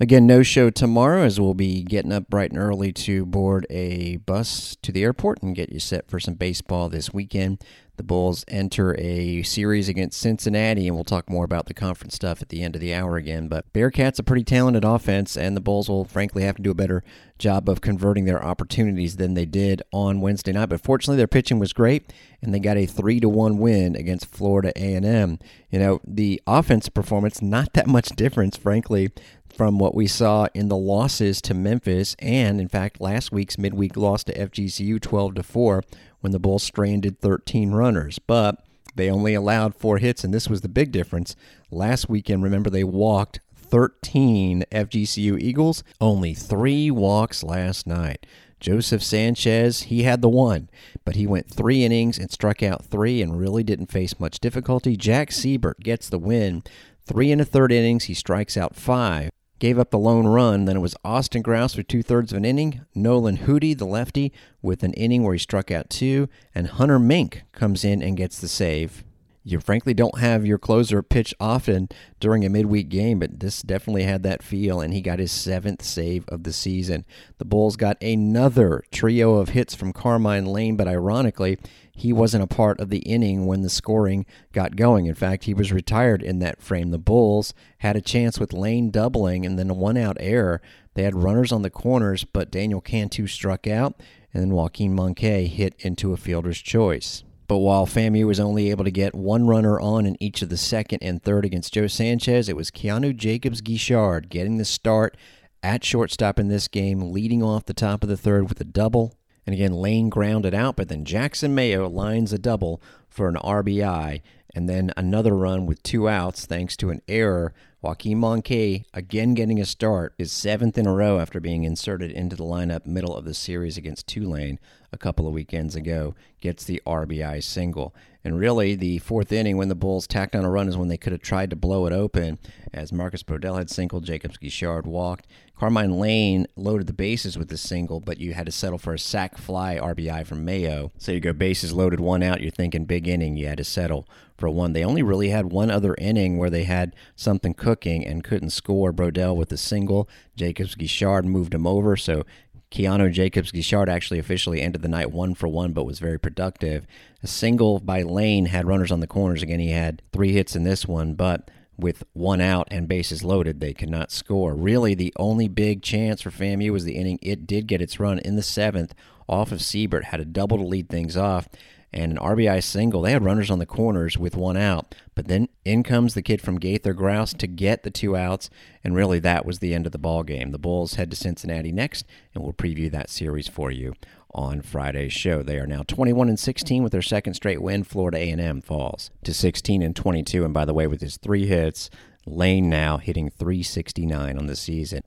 Again, no show tomorrow as we'll be getting up bright and early to board a bus to the airport and get you set for some baseball this weekend. The Bulls enter a series against Cincinnati, and we'll talk more about the conference stuff at the end of the hour again. But Bearcats a pretty talented offense, and the Bulls will frankly have to do a better job of converting their opportunities than they did on Wednesday night. But fortunately, their pitching was great, and they got a three to one win against Florida A and M. You know, the offense performance not that much difference, frankly, from what we saw in the losses to Memphis, and in fact, last week's midweek loss to FGCU, twelve to four when the Bulls stranded 13 runners, but they only allowed four hits, and this was the big difference. Last weekend, remember, they walked 13 FGCU Eagles, only three walks last night. Joseph Sanchez, he had the one, but he went three innings and struck out three and really didn't face much difficulty. Jack Siebert gets the win. Three and a third innings, he strikes out five gave up the lone run. Then it was Austin Grouse for two thirds of an inning, Nolan Hootie, the lefty, with an inning where he struck out two, and Hunter Mink comes in and gets the save. You frankly don't have your closer pitch often during a midweek game, but this definitely had that feel, and he got his seventh save of the season. The Bulls got another trio of hits from Carmine Lane, but ironically, he wasn't a part of the inning when the scoring got going. In fact, he was retired in that frame. The Bulls had a chance with Lane doubling and then a one out error. They had runners on the corners, but Daniel Cantu struck out, and then Joaquin Moncay hit into a fielder's choice. But while FAMU was only able to get one runner on in each of the second and third against Joe Sanchez, it was Keanu Jacobs Guichard getting the start at shortstop in this game, leading off the top of the third with a double and again, Lane grounded out, but then Jackson Mayo lines a double for an RBI, and then another run with two outs thanks to an error. Joaquin Moncay again getting a start, his seventh in a row after being inserted into the lineup middle of the series against Tulane a couple of weekends ago, gets the RBI single. And really, the fourth inning when the Bulls tacked on a run is when they could have tried to blow it open, as Marcus Brodell had singled, Jacobs Guichard walked. Carmine Lane loaded the bases with the single, but you had to settle for a sac fly RBI from Mayo. So you go bases loaded, one out. You're thinking big inning. You had to settle for one. They only really had one other inning where they had something cooking and couldn't score. Brodell with a single. Jacobs Guichard moved him over, so Keanu Jacobs Guichard actually officially ended the night one for one, but was very productive. A single by Lane had runners on the corners. Again, he had three hits in this one, but with one out and bases loaded, they could not score. Really, the only big chance for FAMU was the inning it did get its run in the seventh off of Siebert, had a double to lead things off, and an RBI single. They had runners on the corners with one out, but then in comes the kid from Gaither Grouse to get the two outs, and really that was the end of the ball game. The Bulls head to Cincinnati next, and we'll preview that series for you on Friday's show. They are now 21 and 16 with their second straight win. Florida A&M falls to 16 and 22, and by the way, with his three hits, Lane now hitting 369 on the season.